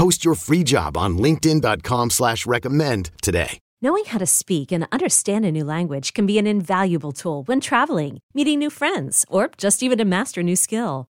Post your free job on linkedin.com slash recommend today. Knowing how to speak and understand a new language can be an invaluable tool when traveling, meeting new friends, or just even to master a new skill.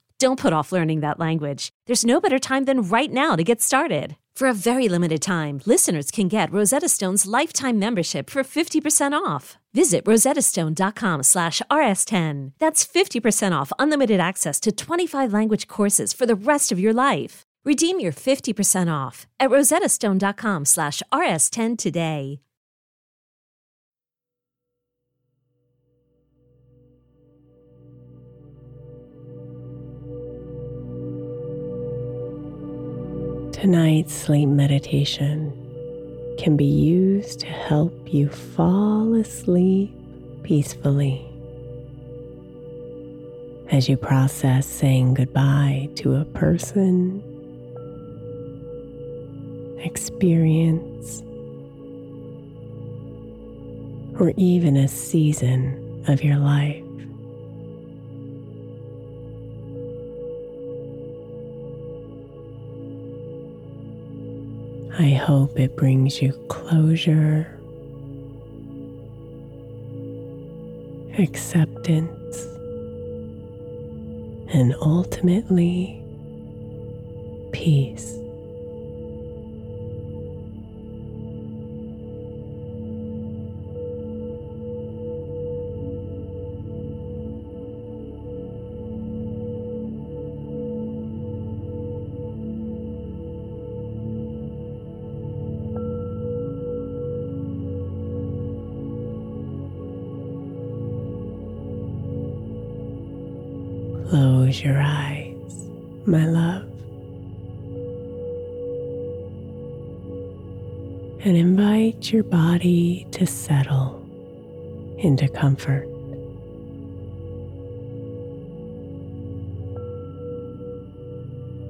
Don't put off learning that language. There's no better time than right now to get started. For a very limited time, listeners can get Rosetta Stone's lifetime membership for 50% off. Visit rosettastone.com slash rs10. That's 50% off unlimited access to 25 language courses for the rest of your life. Redeem your 50% off at rosettastone.com slash rs10 today. Tonight's sleep meditation can be used to help you fall asleep peacefully as you process saying goodbye to a person, experience, or even a season of your life. Hope it brings you closure, acceptance, and ultimately peace. Close your eyes, my love, and invite your body to settle into comfort.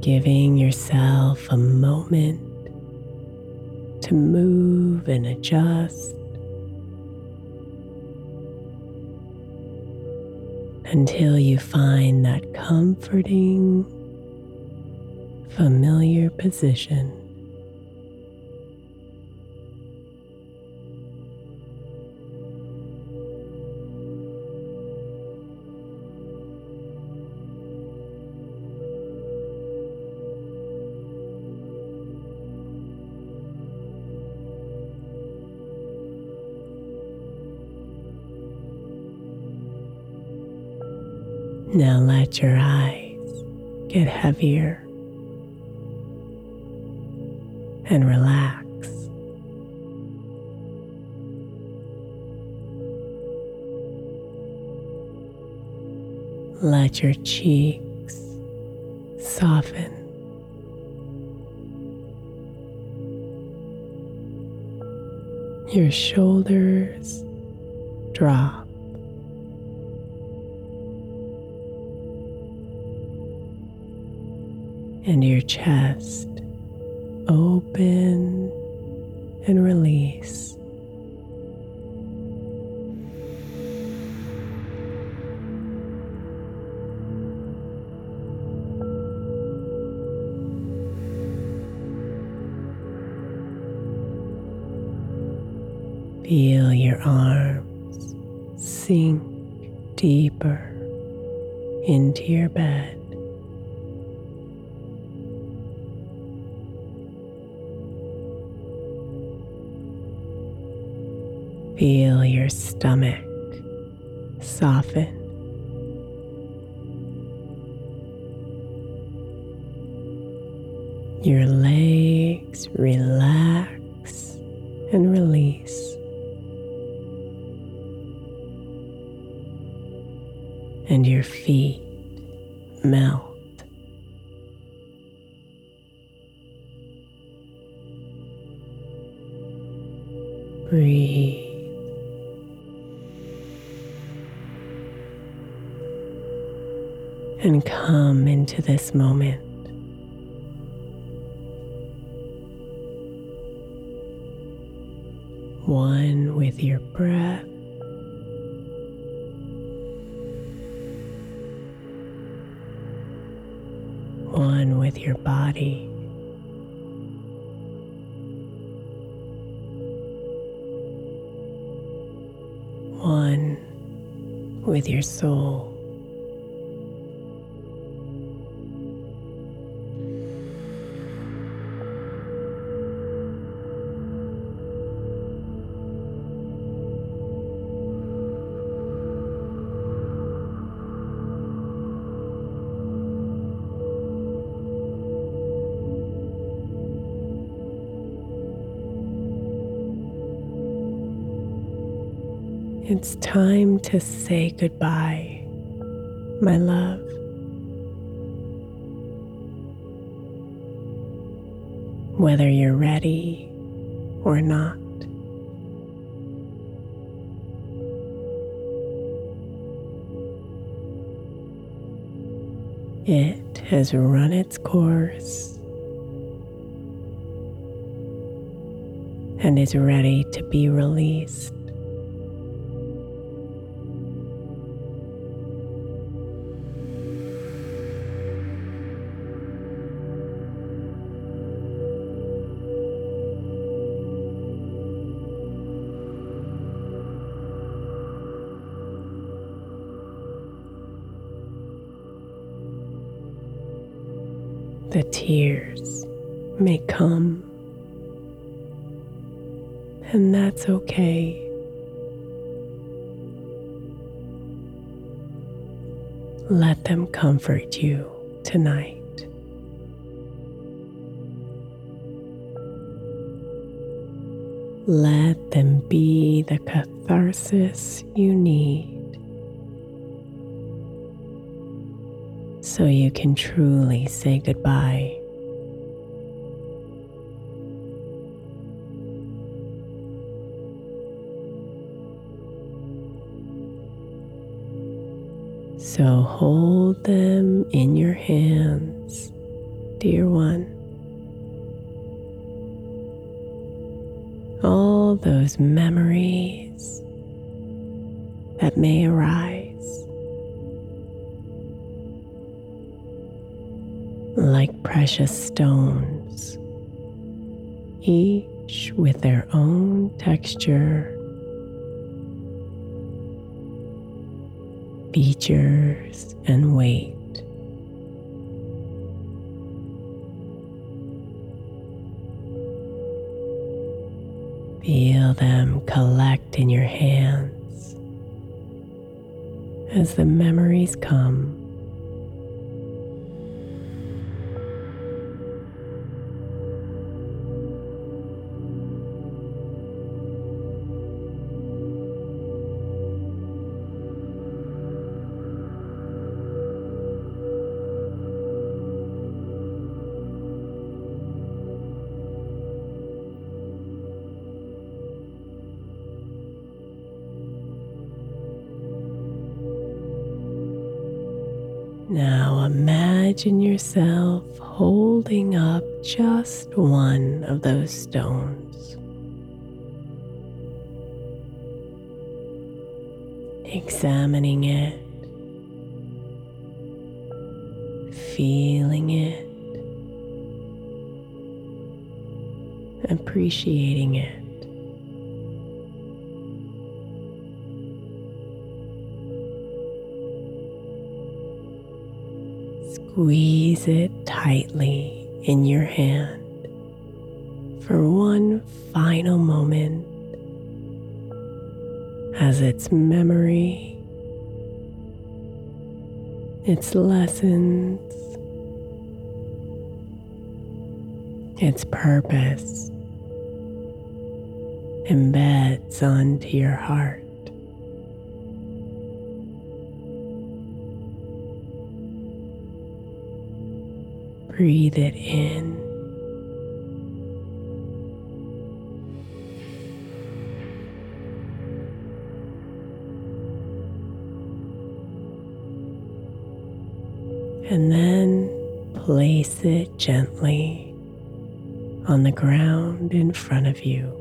giving yourself a moment to move and adjust until you find that comforting, familiar position. Let your eyes get heavier and relax. Let your cheeks soften. Your shoulders drop. And your chest open and release. Feel your arms sink deeper into your bed. Stomach soften. Your legs relax One with your soul. It's time to say goodbye, my love. Whether you're ready or not. It has run its course and is ready to be released. The tears may come, and that's okay. Let them comfort you tonight. Let them be the catharsis you need so you can truly say goodbye. So hold them in your hands dear one. All those memories that may arise. Precious stones, each with their own texture, features, and weight. Feel them collect in your hands as the memories come. Imagine yourself holding up just one of those stones. Examining it, feeling it, appreciating it. Squeeze it tightly in your hand for one final moment as its memory, its lessons, its purpose embeds onto your heart. Breathe it in. And then place it gently on the ground in front of you.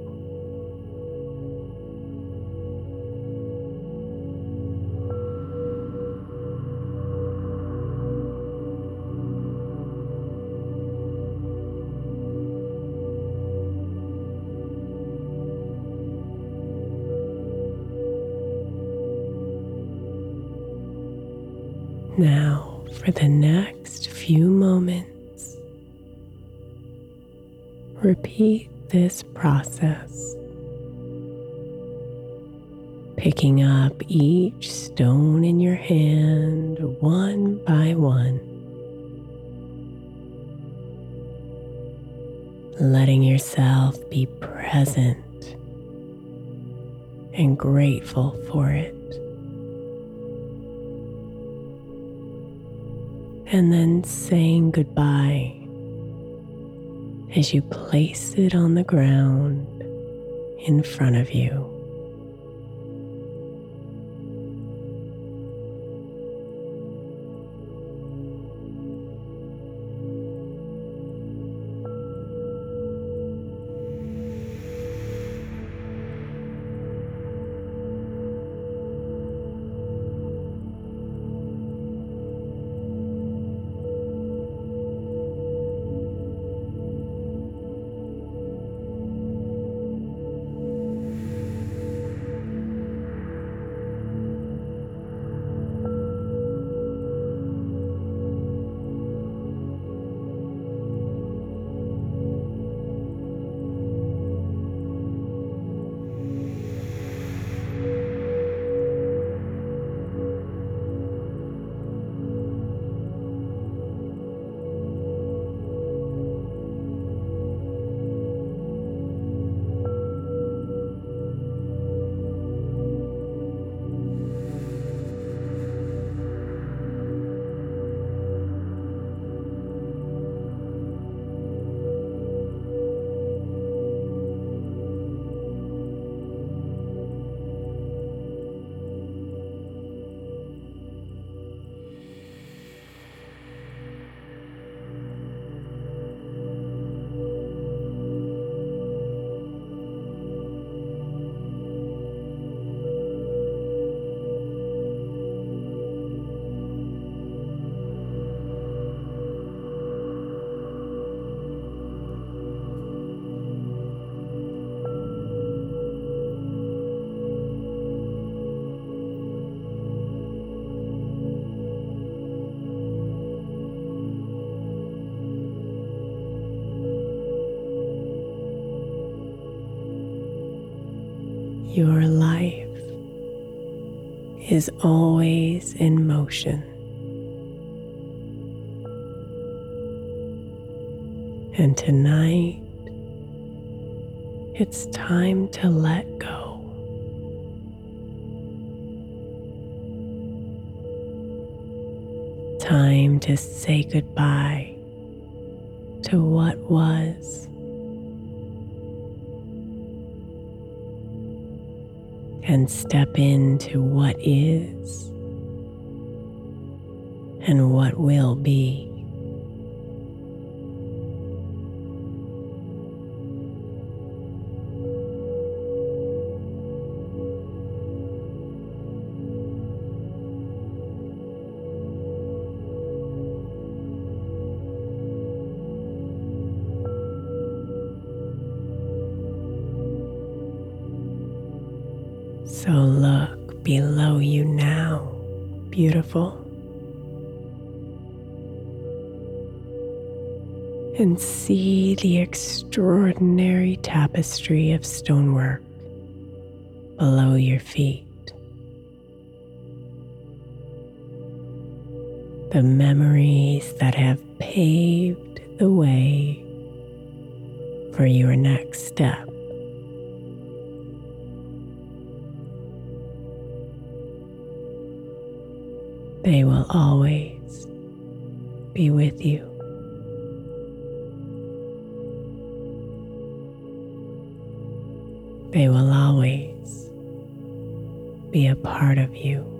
Repeat this process, picking up each stone in your hand one by one, letting yourself be present and grateful for it. and then saying goodbye as you place it on the ground in front of you. Is always in motion. And tonight, it's time to let go. Time to say goodbye to what was. And step into what is and what will be. So look below you now, beautiful. And see the extraordinary tapestry of stonework below your feet. The memories that have paved the way for your next step. They will always be with you. They will always be a part of you.